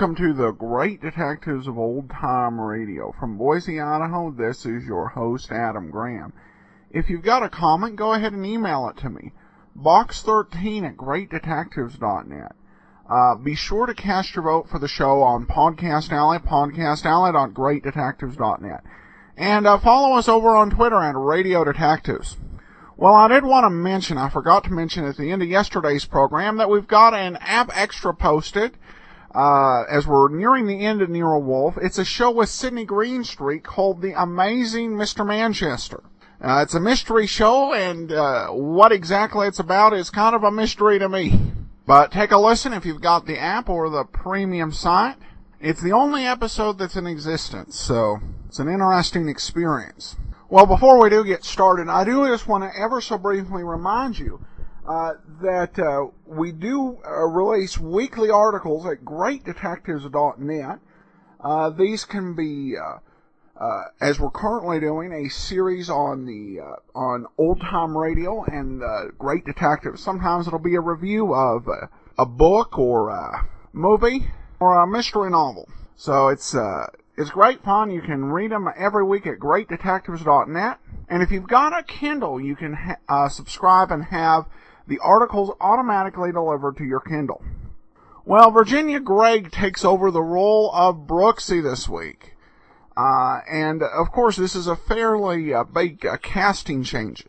welcome to the Great Detectives of Old Time Radio. From Boise, Idaho, this is your host, Adam Graham. If you've got a comment, go ahead and email it to me. Box13 at greatdetectives.net. Uh, be sure to cast your vote for the show on Podcast Alley, podcastalley.greatdetectives.net. And uh, follow us over on Twitter at Radio Detectives. Well, I did want to mention, I forgot to mention at the end of yesterday's program that we've got an app extra posted. Uh, as we're nearing the end of Nero Wolfe, it's a show with Sidney Greenstreet called The Amazing Mr. Manchester. Uh, it's a mystery show, and uh, what exactly it's about is kind of a mystery to me. But take a listen if you've got the app or the premium site. It's the only episode that's in existence, so it's an interesting experience. Well, before we do get started, I do just want to ever so briefly remind you uh, that uh, we do uh, release weekly articles at greatdetectives.net. Uh, these can be, as we're currently doing, a series on the on old time radio and Great Detectives. Sometimes it'll be a review of a book or a movie or a mystery novel. So it's it's great fun. You can read them every week at greatdetectives.net. And if you've got a Kindle, you can ha- uh, subscribe and have the articles automatically delivered to your Kindle. Well, Virginia Gregg takes over the role of Brooksy this week. Uh, and of course, this is a fairly uh, big uh, casting change.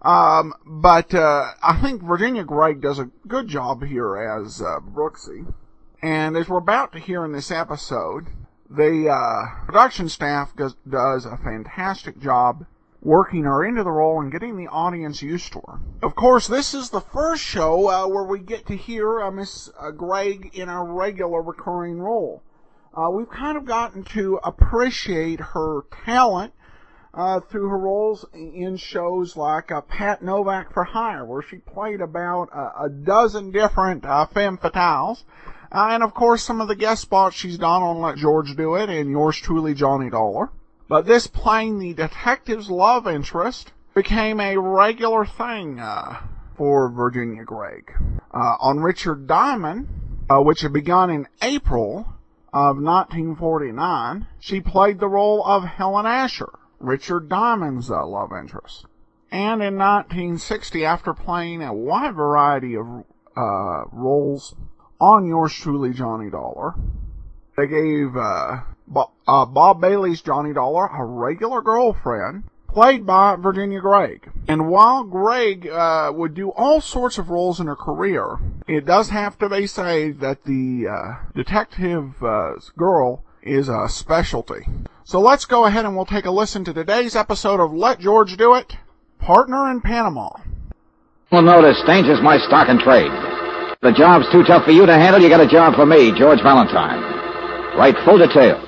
Um, but uh, I think Virginia Gregg does a good job here as uh, Brooksy. And as we're about to hear in this episode, the uh, production staff does, does a fantastic job working her into the role and getting the audience used to her. Of course, this is the first show uh, where we get to hear uh, Miss uh, Gregg in a regular recurring role. Uh, we've kind of gotten to appreciate her talent uh, through her roles in shows like uh, Pat Novak for Hire, where she played about a dozen different femme fatales. And of course, some of the guest spots she's done on Let George Do It and yours truly, Johnny Dollar. But this playing the detective's love interest became a regular thing uh, for Virginia Gregg. Uh, on Richard Diamond, uh, which had begun in April of 1949, she played the role of Helen Asher, Richard Diamond's uh, love interest. And in 1960, after playing a wide variety of uh, roles on yours truly, Johnny Dollar. They gave uh, Bob, uh, Bob Bailey's Johnny Dollar a regular girlfriend, played by Virginia Gregg. And while Gregg uh, would do all sorts of roles in her career, it does have to be said that the uh, detective uh, girl is a specialty. So let's go ahead and we'll take a listen to today's episode of Let George Do It, Partner in Panama. Well, notice, danger's my stock and trade. The job's too tough for you to handle. You got a job for me, George Valentine. Write full details.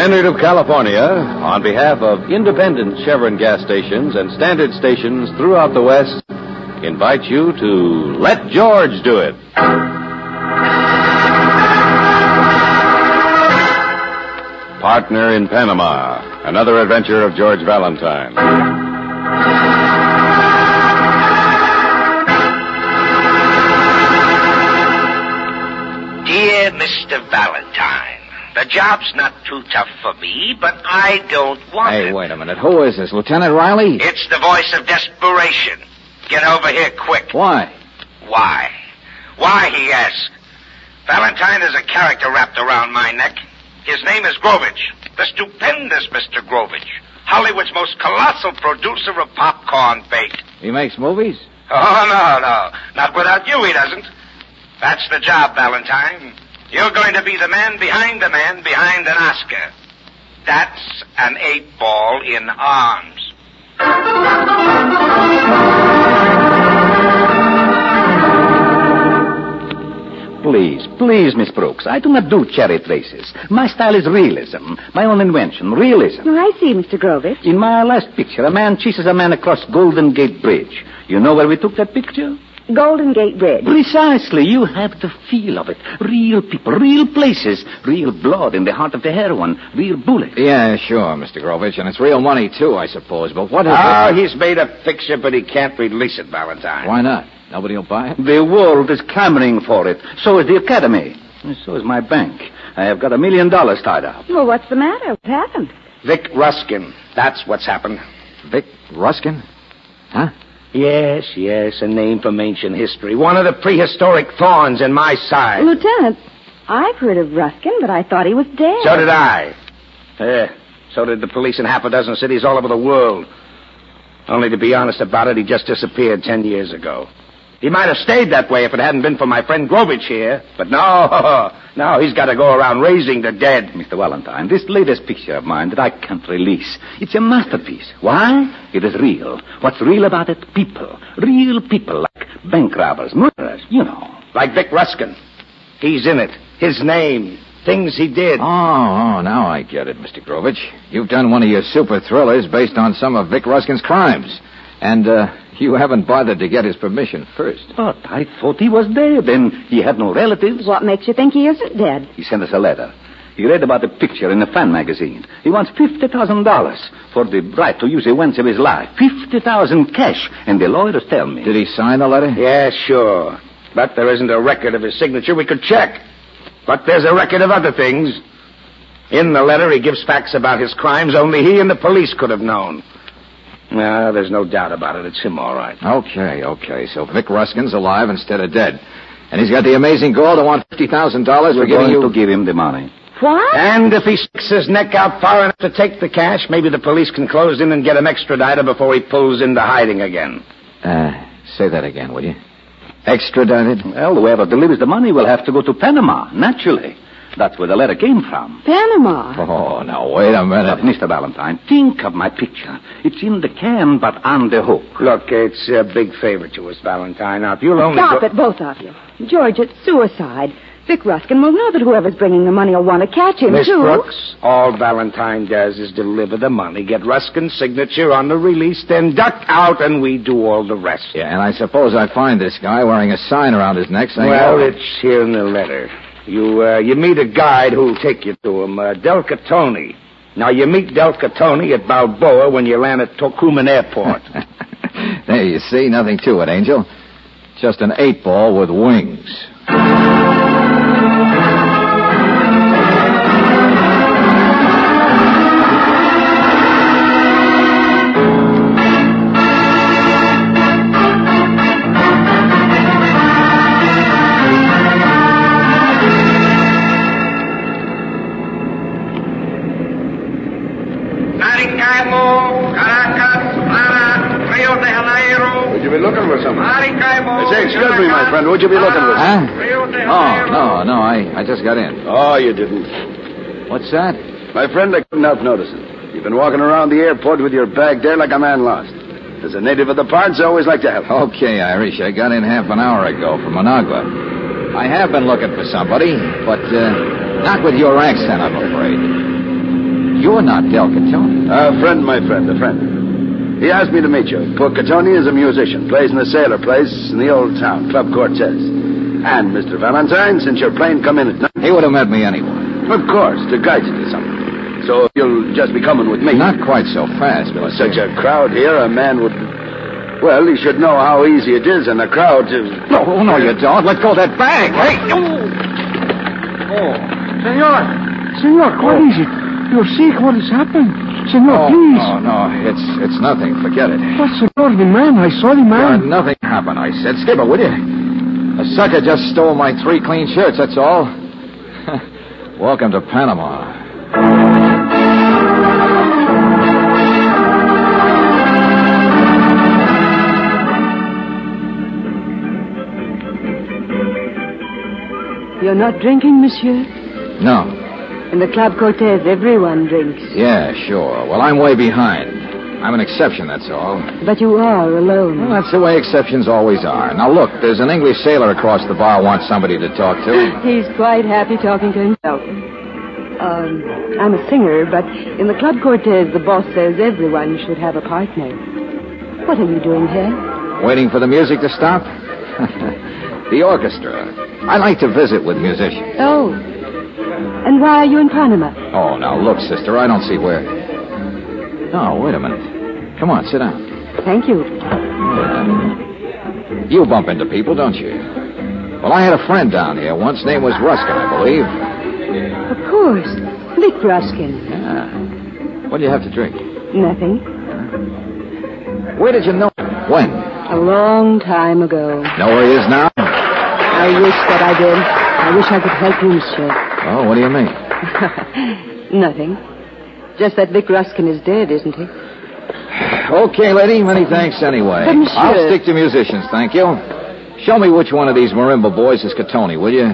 Standard of California, on behalf of independent Chevron gas stations and standard stations throughout the West, invite you to Let George Do It. Partner in Panama, another adventure of George Valentine. Job's not too tough for me, but I don't want Hey, it. wait a minute. Who is this? Lieutenant Riley? It's the voice of desperation. Get over here quick. Why? Why? Why, he asks. Valentine is a character wrapped around my neck. His name is Grovich. The stupendous Mr. Grovich. Hollywood's most colossal producer of popcorn bake. He makes movies? Oh, no, no. Not without you, he doesn't. That's the job, Valentine. You're going to be the man behind the man behind an Oscar. That's an eight ball in arms. Please, please, Miss Brooks, I do not do cherry traces. My style is realism. My own invention, realism. Oh, I see, Mr. Grovich. In my last picture, a man chases a man across Golden Gate Bridge. You know where we took that picture? Golden Gate Bridge. Precisely. You have the feel of it. Real people, real places, real blood in the heart of the heroine, real bullets. Yeah, sure, Mr. Grovich, and it's real money, too, I suppose. But what is Oh, it? Ah, he's made a picture, but he can't release it, Valentine. Why not? Nobody will buy it? The world is clamoring for it. So is the Academy. And So is my bank. I have got a million dollars tied up. Well, what's the matter? What happened? Vic Ruskin. That's what's happened. Vic Ruskin? Huh? Yes, yes, a name from ancient history. One of the prehistoric thorns in my side. Lieutenant, I've heard of Ruskin, but I thought he was dead. So did I. Yeah, so did the police in half a dozen cities all over the world. Only to be honest about it, he just disappeared ten years ago. He might have stayed that way if it hadn't been for my friend Grovich here. But no, no, he's got to go around raising the dead. Mr. Valentine, this latest picture of mine that I can't release, it's a masterpiece. Why? It is real. What's real about it? People. Real people like bank robbers, murderers, you know. Like Vic Ruskin. He's in it. His name. Things he did. Oh, oh, now I get it, Mr. Grovich. You've done one of your super thrillers based on some of Vic Ruskin's crimes. And, uh, you haven't bothered to get his permission first. But I thought he was dead, and he had no relatives. What makes you think he isn't dead? He sent us a letter. He read about the picture in the fan magazine. He wants $50,000 for the right to use events of his life. 50000 cash. And the lawyers tell me. Did he sign the letter? Yeah, sure. But there isn't a record of his signature we could check. But there's a record of other things. In the letter, he gives facts about his crimes only he and the police could have known. No, there's no doubt about it. It's him, all right. Okay, okay. So Vic Ruskin's alive instead of dead. And he's got the amazing gall to want $50,000 for We're giving going you... to give him the money. What? And if he sticks his neck out far enough to take the cash, maybe the police can close in and get him extradited before he pulls into hiding again. Uh, say that again, will you? Extradited? Well, whoever delivers the money will have to go to Panama, naturally. That's where the letter came from. Panama. Oh, now, wait a minute. Uh, but, Mr. Valentine, think of my picture. It's in the can, but on the hook. Look, it's a big favor to us, Valentine. Now, if you'll only Stop go... it, both of you. George, it's suicide. Vic Ruskin will know that whoever's bringing the money will want to catch him, Miss too. Brooks, all Valentine does is deliver the money, get Ruskin's signature on the release, then duck out, and we do all the rest. Yeah, and I suppose I find this guy wearing a sign around his neck saying... Well, oh, it's here in the letter. You uh, you meet a guide who'll take you to him, uh, Del Catoni. Now, you meet Del Catoni at Balboa when you land at Tocumen Airport. there, you see, nothing to it, Angel. Just an eight ball with wings. You be looking for something? I say, excuse me, my friend. Would you be looking for Huh? Rio de Oh, no, no, I, I just got in. Oh, you didn't. What's that? My friend, I couldn't help noticing. You've been walking around the airport with your bag there like a man lost. As a native of the parts, I always like to help. Okay, Irish, I got in half an hour ago from Managua. I have been looking for somebody, but uh, not with your accent, I'm afraid. You're not Del Catone. A friend, my friend, a friend. He asked me to meet you. Poor Catoni is a musician, plays in the sailor place in the old town, Club Cortez. And, Mr. Valentine, since your plane come in at night, He would have met me anyway. of course, to guide you to something. So you'll just be coming with me. Not quite so fast, but With such a crowd here, a man would. Well, he should know how easy it is in a crowd to. No, no, you don't. Let go of that bag. Hey! Oh, Senor! Senor, what is it? You're sick. What has happened? Senor, Oh, please. no, no, it's it's nothing. Forget it. But, Senor, the man, I saw the man. nothing happened, I said. Skipper, it, will you? A sucker just stole my three clean shirts, that's all. Welcome to Panama. You're not drinking, monsieur? No. In the Club Cortez, everyone drinks. Yeah, sure. Well, I'm way behind. I'm an exception, that's all. But you are alone. Well, that's the way exceptions always are. Now, look, there's an English sailor across the bar wants somebody to talk to. He's quite happy talking to himself. Um, I'm a singer, but in the Club Cortez, the boss says everyone should have a partner. What are you doing here? Waiting for the music to stop? the orchestra. I like to visit with musicians. Oh. And why are you in Panama? Oh, now look, sister, I don't see where. Oh, wait a minute. Come on, sit down. Thank you. Uh, you bump into people, don't you? Well, I had a friend down here once. Name was Ruskin, I believe. Of course. Vic Ruskin. Yeah. What do you have to drink? Nothing. Where did you know him? When? A long time ago. Know where he is now? I wish that I did. I wish I could help you, monsieur. Oh, what do you mean? Nothing. Just that Vic Ruskin is dead, isn't he? Okay, lady. Many thanks anyway. But, monsieur- I'll stick to musicians, thank you. Show me which one of these marimba boys is Catoni, will you?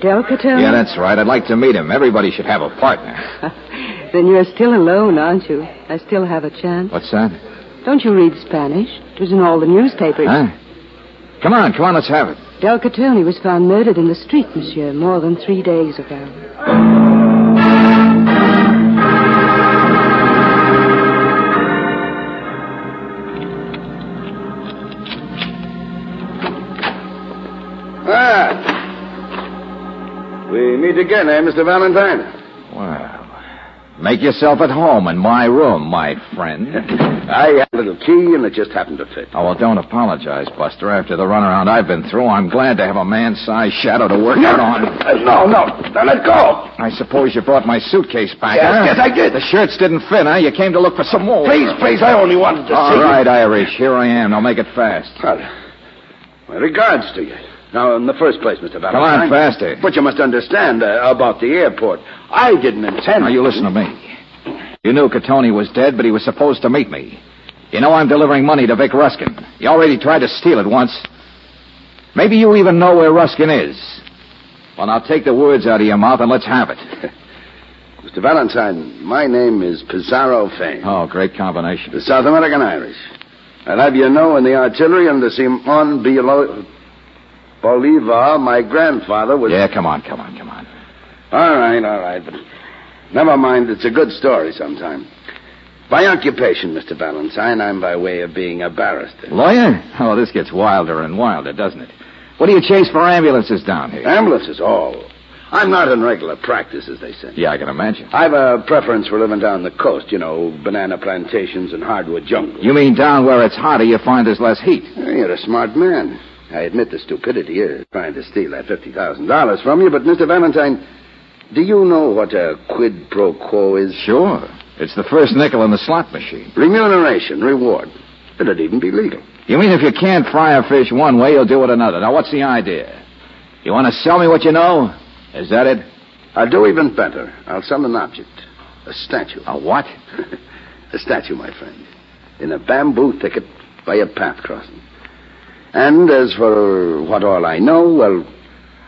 Delcatone? Yeah, that's right. I'd like to meet him. Everybody should have a partner. then you're still alone, aren't you? I still have a chance. What's that? Don't you read Spanish? It was in all the newspapers. Huh? Come on, come on, let's have it. Delcatone was found murdered in the street, monsieur, more than three days ago. Ah. We meet again, eh, Mr. Valentine? Well, make yourself at home in my room, my friend. I had a little key, and it just happened to fit. Oh, well, don't apologize, Buster. After the runaround I've been through, I'm glad to have a man-sized shadow to work out on. No, no. Now let go. I suppose you brought my suitcase back, Yes, huh? yes, I did. The shirts didn't fit, huh? You came to look for some more. Please, please, I only wanted to All see right, Irish. Here I am. Now make it fast. Well, my regards to you. Now, in the first place, Mr. Valentine. Come on, faster. But you must understand uh, about the airport. I didn't intend. Now, you listen to me. You knew Catoni was dead, but he was supposed to meet me. You know I'm delivering money to Vic Ruskin. He already tried to steal it once. Maybe you even know where Ruskin is. Well, now take the words out of your mouth and let's have it. Mr. Valentine, my name is Pizarro Fane. Oh, great combination. The South American Irish. I'll have you know in the artillery under Simon Biolo- Bolivar, uh, my grandfather was. Yeah, come on, come on, come on. All right, all right, but never mind. It's a good story sometime. By occupation, Mr. Valentine, I'm by way of being a barrister. Lawyer? Oh, this gets wilder and wilder, doesn't it? What do you chase for ambulances down here? Ambulances, all. I'm not in regular practice, as they say. Yeah, I can imagine. I've a preference for living down the coast, you know, banana plantations and hardwood jungle. You mean down where it's hotter, you find there's less heat? You're a smart man. I admit the stupidity of trying to steal that $50,000 from you, but, Mr. Valentine, do you know what a quid pro quo is? Sure. It's the first nickel in the slot machine. Remuneration, reward. It'd even be legal. You mean if you can't fry a fish one way, you'll do it another. Now, what's the idea? You want to sell me what you know? Is that it? I'll do even better. I'll sell an object. A statue. A what? a statue, my friend. In a bamboo thicket by a path crossing. And as for what all I know, well,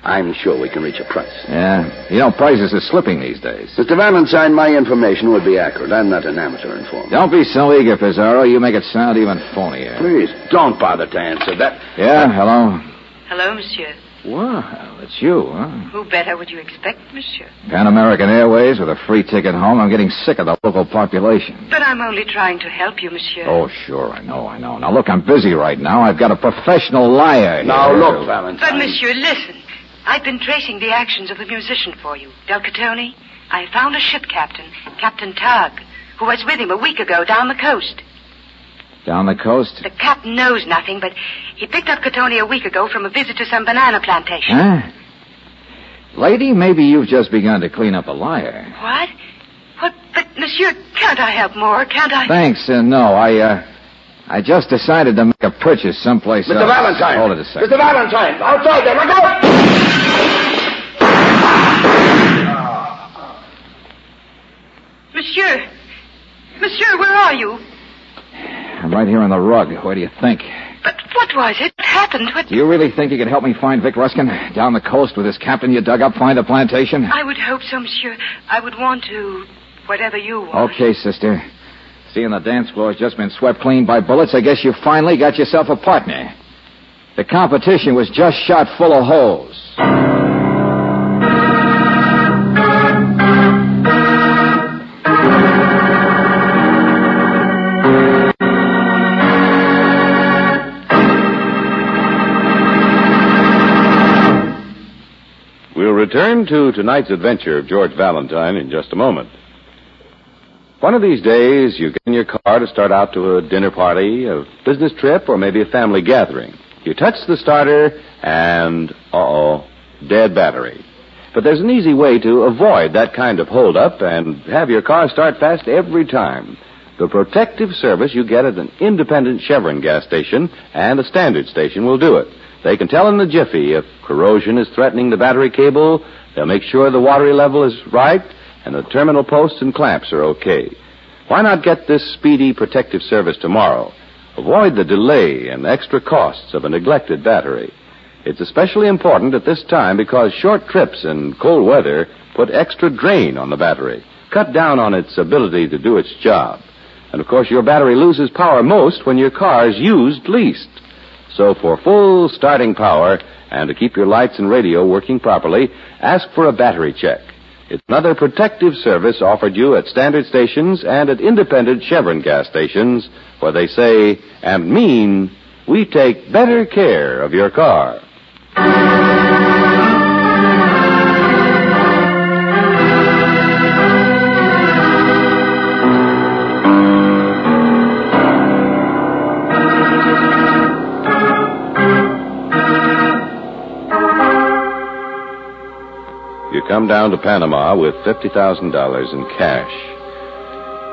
I'm sure we can reach a price. Yeah. You know, prices are slipping these days. Mr. Valentine, my information would be accurate. I'm not an amateur informer. Don't be so eager, Pizarro. You make it sound even phonier. Please, don't bother to answer that. Yeah, hello. Hello, monsieur. Wow, it's you, huh? Who better would you expect, monsieur? Pan American Airways with a free ticket home. I'm getting sick of the local population. But I'm only trying to help you, monsieur. Oh, sure, I know, I know. Now, look, I'm busy right now. I've got a professional liar Now, here. look, Valentine. But, monsieur, listen. I've been tracing the actions of the musician for you, Delcatone. I found a ship captain, Captain Tugg, who was with him a week ago down the coast. Down the coast? The captain knows nothing, but he picked up Catoni a week ago from a visit to some banana plantation. Huh? Lady, maybe you've just begun to clean up a liar. What? What? But, monsieur, can't I help more? Can't I? Thanks, uh, no, I, uh, I just decided to make a purchase someplace Mr. else. Valentine. Hold it a second. Mr. Valentine, outside there. Look out! Monsieur! Monsieur, where are you? I'm right here on the rug. Where do you think? But what was it? What happened? What... Do you really think you could help me find Vic Ruskin? Down the coast with this captain you dug up, find the plantation? I would hope so, monsieur. I would want to. Whatever you want. Okay, sister. Seeing the dance floor's just been swept clean by bullets, I guess you finally got yourself a partner. The competition was just shot full of holes. Return to tonight's adventure of George Valentine in just a moment. One of these days, you get in your car to start out to a dinner party, a business trip, or maybe a family gathering. You touch the starter, and uh-oh, dead battery. But there's an easy way to avoid that kind of holdup and have your car start fast every time. The protective service you get at an independent Chevron gas station and a standard station will do it. They can tell in a jiffy if corrosion is threatening the battery cable. They'll make sure the water level is right and the terminal posts and clamps are okay. Why not get this speedy protective service tomorrow? Avoid the delay and extra costs of a neglected battery. It's especially important at this time because short trips in cold weather put extra drain on the battery, cut down on its ability to do its job. And of course, your battery loses power most when your car is used least. So for full starting power and to keep your lights and radio working properly, ask for a battery check. It's another protective service offered you at standard stations and at independent Chevron gas stations where they say and mean we take better care of your car. Come down to Panama with $50,000 in cash.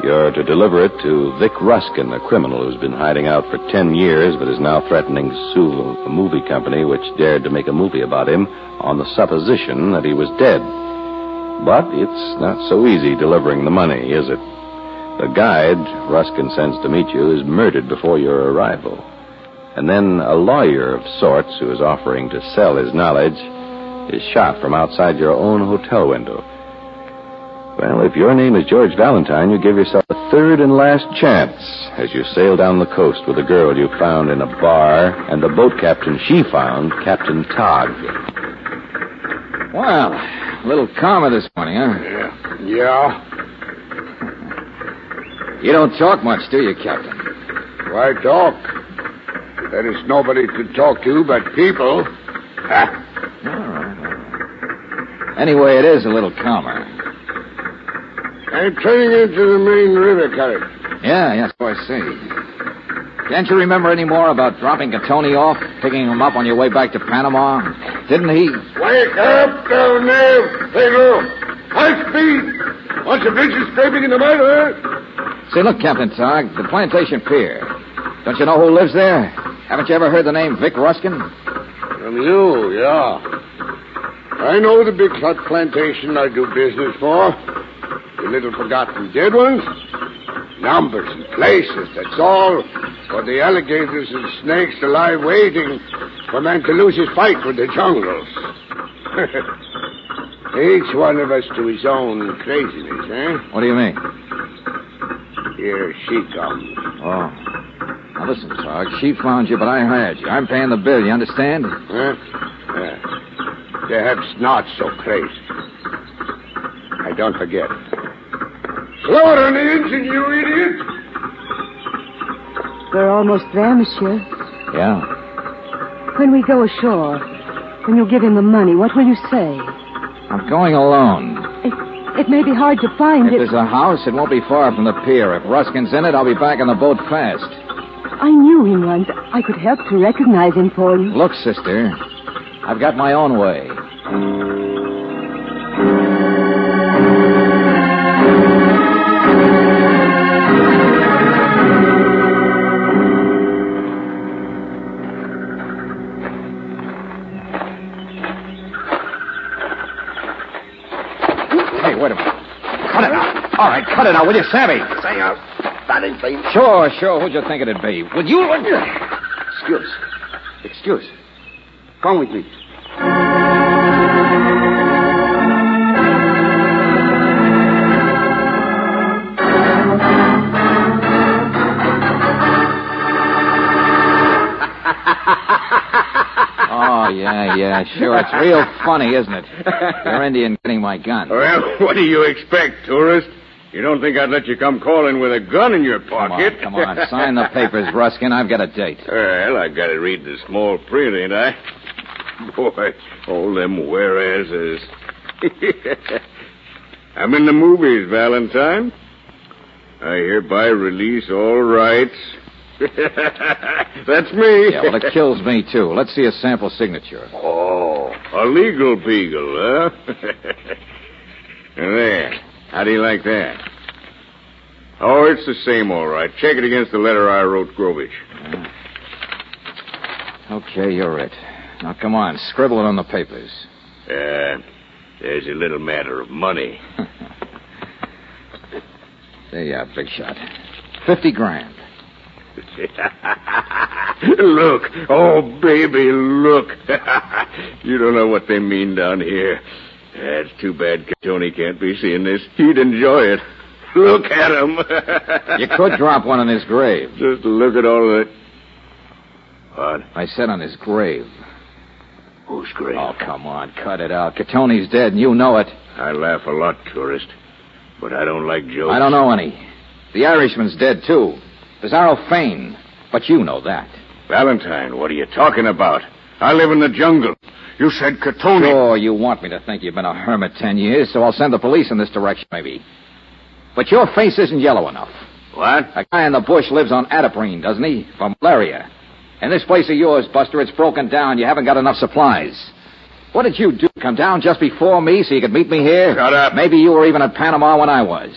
You're to deliver it to Vic Ruskin, a criminal who's been hiding out for ten years but is now threatening to sue a movie company which dared to make a movie about him on the supposition that he was dead. But it's not so easy delivering the money, is it? The guide Ruskin sends to meet you is murdered before your arrival. And then a lawyer of sorts who is offering to sell his knowledge is shot from outside your own hotel window. Well, if your name is George Valentine, you give yourself a third and last chance as you sail down the coast with a girl you found in a bar and the boat captain she found, Captain Togg. Well, a little calmer this morning, huh? Yeah. Yeah. You don't talk much, do you, Captain? Why talk? There is nobody to talk to but people. Ha. Anyway, it is a little calmer. I'm turning into the main river current. Yeah, yes, so I see. Can't you remember any more about dropping Catoni off, picking him up on your way back to Panama? Didn't he? Wake up down there, Pedro. High speed. Watch the bridge is scraping in the mud, huh? Say, look, Captain Togg, the plantation pier. Don't you know who lives there? Haven't you ever heard the name Vic Ruskin? From you, yeah. I know the big clot plantation I do business for. The little forgotten dead ones. Numbers and places, that's all. For the alligators and snakes to lie waiting for man to lose his fight with the jungles. Each one of us to his own craziness, eh? What do you mean? Here she comes. Oh. Now listen, Togg. She found you, but I hired you. I'm paying the bill, you understand? Huh? Yeah. Perhaps not so crazy. I don't forget. Slower on the engine, you idiot! We're almost there, monsieur. Yeah. When we go ashore, when you give him the money, what will you say? I'm going alone. It, it may be hard to find If it. there's a house, it won't be far from the pier. If Ruskin's in it, I'll be back on the boat fast. I knew him once. I could help to recognize him for you. Look, sister, I've got my own way. Hey, wait a minute. Cut it out. All right, cut it out, will you, Sammy? Say out. That ain't thing. Sure, sure. Who'd you think it'd be? Would you? Excuse. Excuse. Come with me. Yeah, sure. It's real funny, isn't it? Your Indian getting my gun. Well, what do you expect, tourist? You don't think I'd let you come calling with a gun in your pocket? Come on, come on. Sign the papers, Ruskin. I've got a date. Well, I gotta read the small print, ain't I? Boy, all them whereases. I'm in the movies, Valentine. I hereby release all rights. That's me. Yeah, well, it kills me, too. Let's see a sample signature. Oh, a legal beagle, huh? there. How do you like that? Oh, it's the same, all right. Check it against the letter I wrote Grovich. Okay, you're it. Now, come on, scribble it on the papers. Uh, there's a little matter of money. There you are, big shot. Fifty grand. look. Oh, baby, look. you don't know what they mean down here. That's too bad Tony can't be seeing this. He'd enjoy it. Look at him. You could drop one on his grave. Just look at all that. What? I said on his grave. Whose grave? Oh, come on, cut it out. Catoni's dead, and you know it. I laugh a lot, tourist. But I don't like jokes. I don't know any. The Irishman's dead, too. Pizarro Fane. But you know that. Valentine, what are you talking about? I live in the jungle. You said Catoni. Sure, you want me to think you've been a hermit ten years, so I'll send the police in this direction, maybe. But your face isn't yellow enough. What? A guy in the bush lives on Atabrine, doesn't he? For malaria. And this place of yours, Buster, it's broken down. You haven't got enough supplies. What did you do? Come down just before me so you could meet me here? Shut up. Maybe you were even at Panama when I was.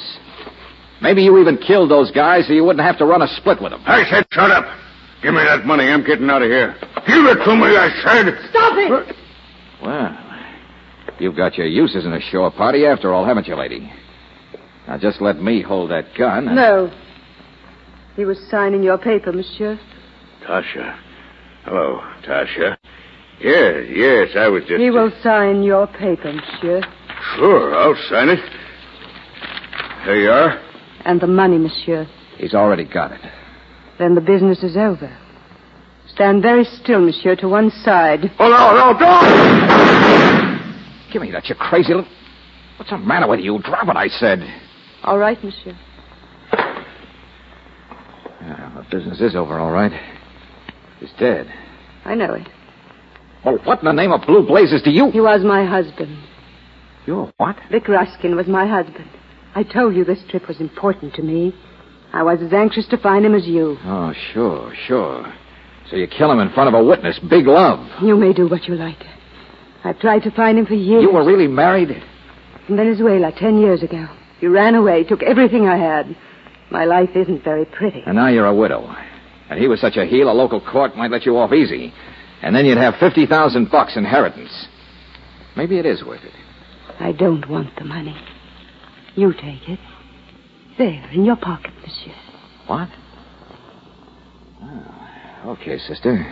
Maybe you even killed those guys so you wouldn't have to run a split with them. I said shut up. Give me that money. I'm getting out of here. Give it to me, I said. Stop it! Well, you've got your uses in a shore party after all, haven't you, lady? Now just let me hold that gun. and- No. He was signing your paper, monsieur. Tasha. Hello, Tasha. Yes, yes, I was just. He will sign your paper, monsieur. Sure, I'll sign it. There you are. And the money, monsieur. He's already got it. Then the business is over. Stand very still, monsieur, to one side. Oh, no, no, don't! Give me that, you crazy little... What's the matter with you? Drop it, I said. All right, monsieur. Yeah, the business is over, all right. He's dead. I know it. Well, what in the name of blue blazes do you... He was my husband. You're what? Vic Ruskin was my husband. I told you this trip was important to me. I was as anxious to find him as you. Oh, sure, sure. So you kill him in front of a witness. Big love. You may do what you like. I've tried to find him for years. You were really married? In Venezuela ten years ago. He ran away, took everything I had. My life isn't very pretty. And now you're a widow. And he was such a heel, a local court might let you off easy. And then you'd have 50,000 bucks inheritance. Maybe it is worth it. I don't want the money. You take it. There, in your pocket, monsieur. What? Oh, okay, sister.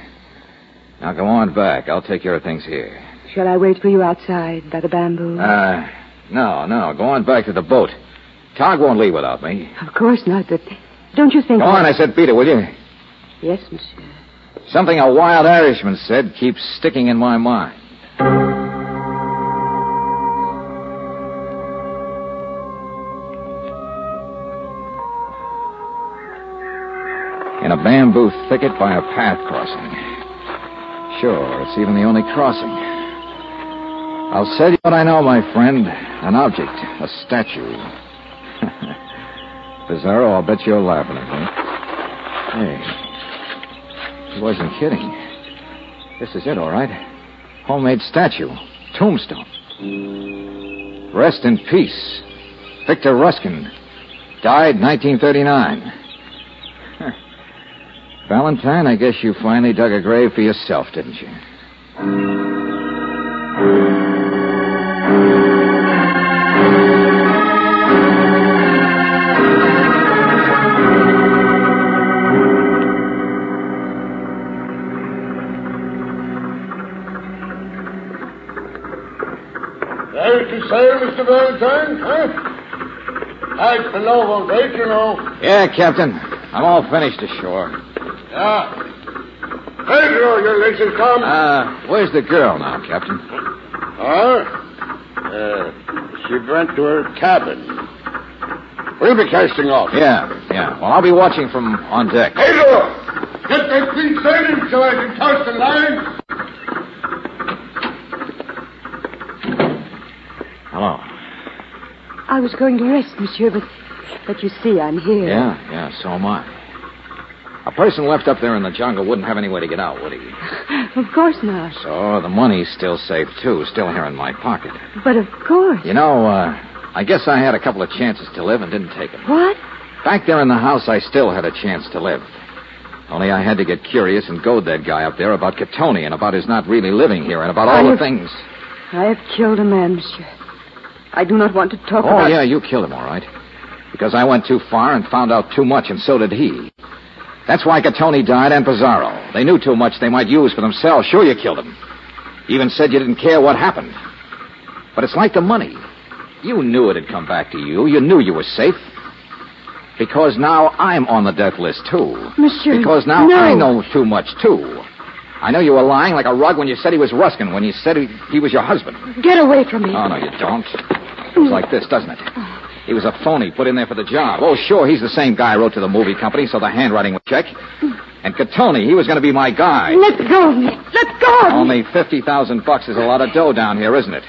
Now go on back. I'll take care of things here. Shall I wait for you outside by the bamboo? Uh, no, no. Go on back to the boat. Tog won't leave without me. Of course not, but don't you think... Go on, I said Peter, will you? Yes, monsieur. Something a wild Irishman said keeps sticking in my mind. In a bamboo thicket by a path crossing. Sure, it's even the only crossing. I'll tell you what I know, my friend. An object, a statue. Pizarro, I'll bet you're laughing at me. Hey, he wasn't kidding. This is it, all right. Homemade statue. Tombstone. Rest in peace. Victor Ruskin. Died 1939. Valentine, I guess you finally dug a grave for yourself, didn't you? That to say, Mr. Valentine, huh? I'd been over late, you know. Yeah, Captain. I'm all finished ashore. Ah. Pedro, your legs have come. Uh, where's the girl now, Captain? Huh? Uh, she went to her cabin. We'll be casting off. Yeah, yeah. Well, I'll be watching from on deck. Pedro! Get that queen sailing so I can toss the line. Hello. I was going to rest, monsieur, but but you see, I'm here. Yeah, yeah, so am I. Person left up there in the jungle wouldn't have any way to get out, would he? Of course not. So the money's still safe, too, still here in my pocket. But of course. You know, uh, I guess I had a couple of chances to live and didn't take them. What? Back there in the house, I still had a chance to live. Only I had to get curious and goad that guy up there about Catoni and about his not really living here and about all I the have- things. I have killed a man, monsieur. I do not want to talk about... Oh, about yeah, you killed him, all right. Because I went too far and found out too much, and so did he. That's why Catoni died and Pizarro. They knew too much they might use for themselves. Sure, you killed them. You even said you didn't care what happened. But it's like the money. You knew it had come back to you. You knew you were safe. Because now I'm on the death list, too. Monsieur. Because now no. I know too much, too. I know you were lying like a rug when you said he was Ruskin, when you said he, he was your husband. Get away from me. Oh, no, you don't. It like this, doesn't it? He was a phony put in there for the job. Oh, sure, he's the same guy I wrote to the movie company, so the handwriting would check. And Catoni, he was going to be my guy. Let go of me. Let go of me. Only 50,000 bucks is a lot of dough down here, isn't it?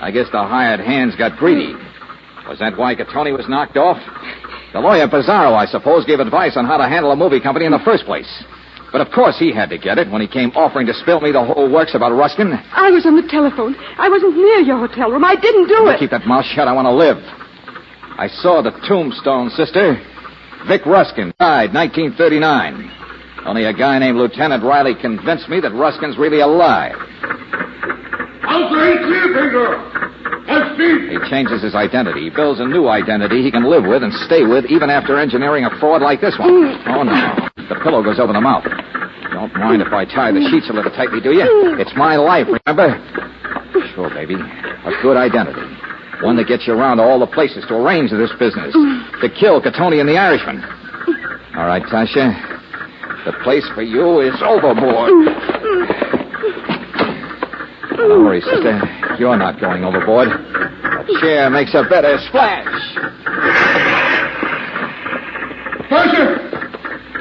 I guess the hired hands got greedy. Was that why Catoni was knocked off? The lawyer Pizarro, I suppose, gave advice on how to handle a movie company in the first place. But of course he had to get it when he came offering to spill me the whole works about Ruskin. I was on the telephone. I wasn't near your hotel room. I didn't do Now it. keep that mouth shut. I want to live. I saw the tombstone, sister. Vic Ruskin died 1939. Only a guy named Lieutenant Riley convinced me that Ruskin's really alive. I'll say clear, finger. I'll speak. He changes his identity. He builds a new identity he can live with and stay with even after engineering a fraud like this one. Oh, no. The pillow goes over the mouth. Don't mind if I tie the sheets a little tightly, do you? It's my life, remember? Sure, baby. A good identity. One that gets you around to all the places to arrange this business. Mm. To kill Catoni and the Irishman. All right, Tasha. The place for you is overboard. Don't worry, sister. You're not going overboard. A chair makes a better splash. Tasha!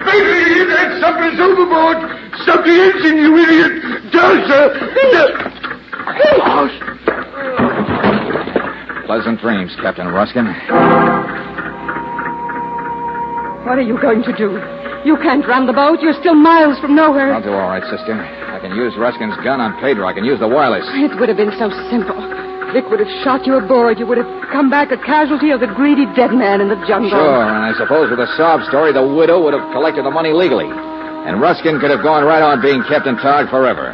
Baby, that something's overboard. Something engine, you idiot. Tasha! Pleasant dreams, Captain Ruskin. What are you going to do? You can't run the boat. You're still miles from nowhere. I'll do all right, sister. I can use Ruskin's gun on Pedro. I can use the wireless. It would have been so simple. Vic would have shot you aboard. You would have come back a casualty of the greedy dead man in the jungle. Sure, and I suppose with a sob story, the widow would have collected the money legally. And Ruskin could have gone right on being Captain Tog forever.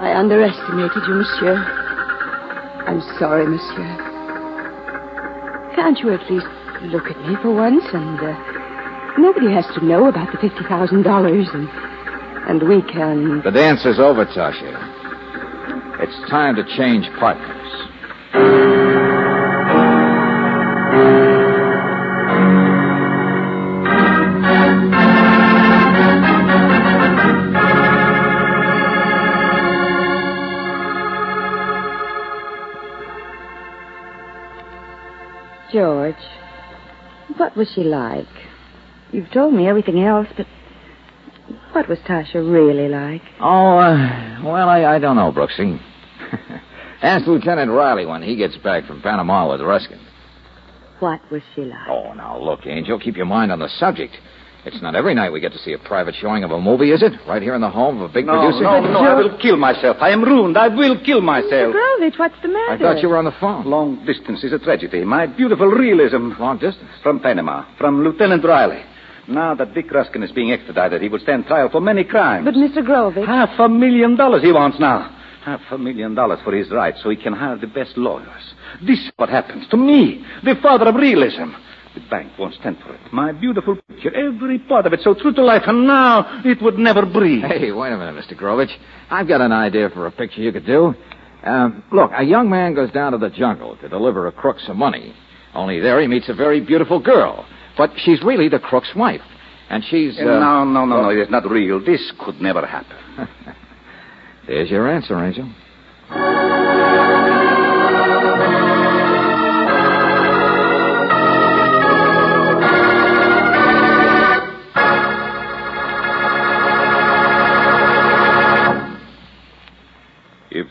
I underestimated you, monsieur. I'm sorry, monsieur. Can't you at least look at me for once and uh, nobody has to know about the fifty thousand dollars and and we can The dance is over, Tasha. It's time to change partners. What was she like? You've told me everything else, but what was Tasha really like? Oh, uh, well, I, I don't know, Brooksy. Ask Lieutenant Riley when he gets back from Panama with Ruskin. What was she like? Oh, now, look, Angel, keep your mind on the subject. It's not every night we get to see a private showing of a movie, is it? Right here in the home of a big No, producer? no, no. no, I will kill myself. I am ruined. I will kill myself. Grovich, what's the matter? I thought you were on the phone. Long distance is a tragedy. My beautiful realism. Long distance? From Panama, from Lieutenant Riley. Now that Dick Ruskin is being extradited, he will stand trial for many crimes. But Mr. Grovich, Half a million dollars he wants now. Half a million dollars for his rights so he can hire the best lawyers. This is what happens to me, the father of realism. The bank won't stand for it. My beautiful picture, every part of it so true to life, and now it would never breathe. Hey, wait a minute, Mr. Grovich. I've got an idea for a picture you could do. Um, look, a young man goes down to the jungle to deliver a crook some money. Only there he meets a very beautiful girl. But she's really the crook's wife. And she's. Uh... No, no, no, no. It is not real. This could never happen. There's your answer, Angel.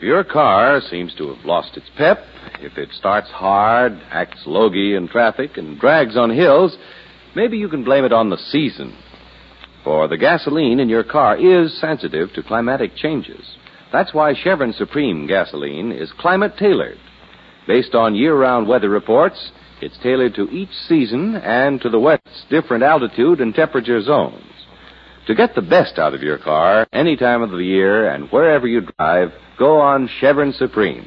If your car seems to have lost its pep, if it starts hard, acts logy in traffic, and drags on hills, maybe you can blame it on the season. For the gasoline in your car is sensitive to climatic changes. That's why Chevron Supreme gasoline is climate tailored. Based on year round weather reports, it's tailored to each season and to the West's different altitude and temperature zones. To get the best out of your car any time of the year and wherever you drive, go on Chevron Supreme.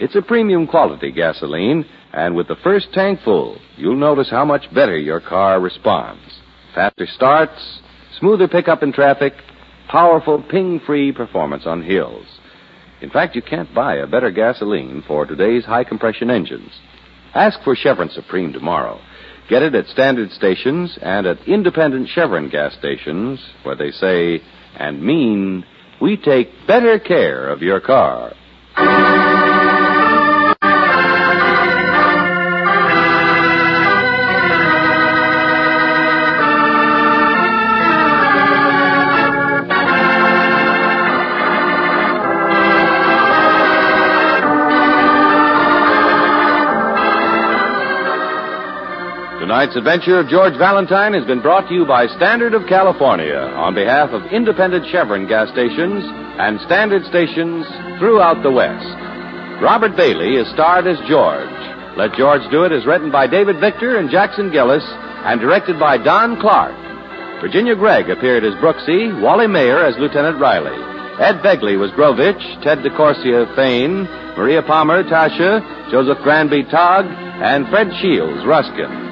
It's a premium quality gasoline, and with the first tank full, you'll notice how much better your car responds. Faster starts, smoother pickup in traffic, powerful ping-free performance on hills. In fact, you can't buy a better gasoline for today's high compression engines. Ask for Chevron Supreme tomorrow. Get it at standard stations and at independent Chevron gas stations where they say and mean we take better care of your car. Tonight's adventure of George Valentine has been brought to you by Standard of California on behalf of independent Chevron gas stations and standard stations throughout the West. Robert Bailey is starred as George. Let George Do It is written by David Victor and Jackson Gillis and directed by Don Clark. Virginia Gregg appeared as Brooksy, Wally Maher as Lieutenant Riley. Ed Begley was Grovich, Ted DeCorsia Thane, Maria Palmer Tasha, Joseph Granby Tog, and Fred Shields Ruskin.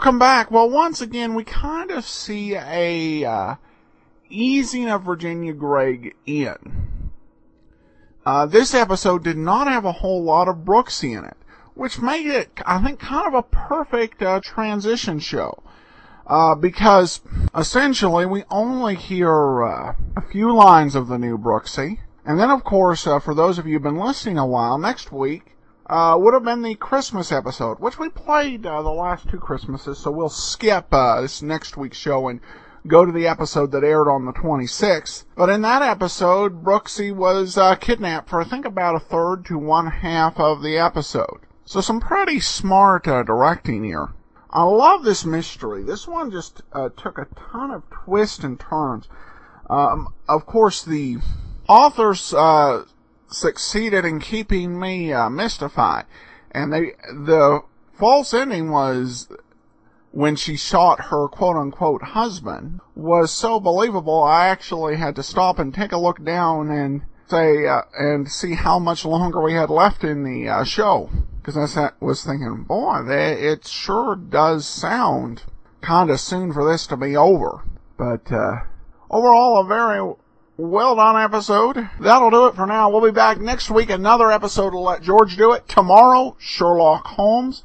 Welcome back. Well, once again, we kind of see a uh, easing of Virginia Gregg in. Uh, this episode did not have a whole lot of Brooksy in it, which made it, I think, kind of a perfect uh, transition show. Uh, because essentially we only hear uh, a few lines of the new Brooksy. And then, of course, uh, for those of you who've been listening a while, next week uh, would have been the Christmas episode, which we played uh, the last two Christmases, so we'll skip uh, this next week's show and go to the episode that aired on the 26th. But in that episode, Brooksy was uh, kidnapped for I think about a third to one half of the episode. So some pretty smart uh, directing here. I love this mystery. This one just uh, took a ton of twists and turns. Um, of course, the authors succeeded in keeping me uh, mystified. And they, the false ending was when she shot her quote unquote husband was so believable. I actually had to stop and take a look down and say, uh, and see how much longer we had left in the uh, show. Cause I was thinking, boy, it sure does sound kinda soon for this to be over. But, uh, overall a very well done episode. That'll do it for now. We'll be back next week. Another episode to let George do it. Tomorrow, Sherlock Holmes.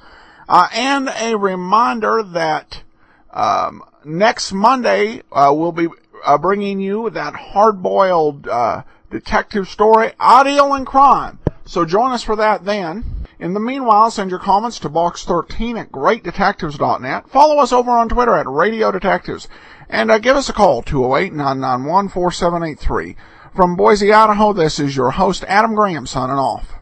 Uh, and a reminder that um, next Monday uh, we'll be uh, bringing you that hard-boiled uh, detective story, I Deal in Crime. So join us for that then. In the meanwhile, send your comments to box13 at greatdetectives.net. Follow us over on Twitter at Radio Detectives. And uh, give us a call, 208-991-4783. From Boise, Idaho, this is your host, Adam Graham, signing off.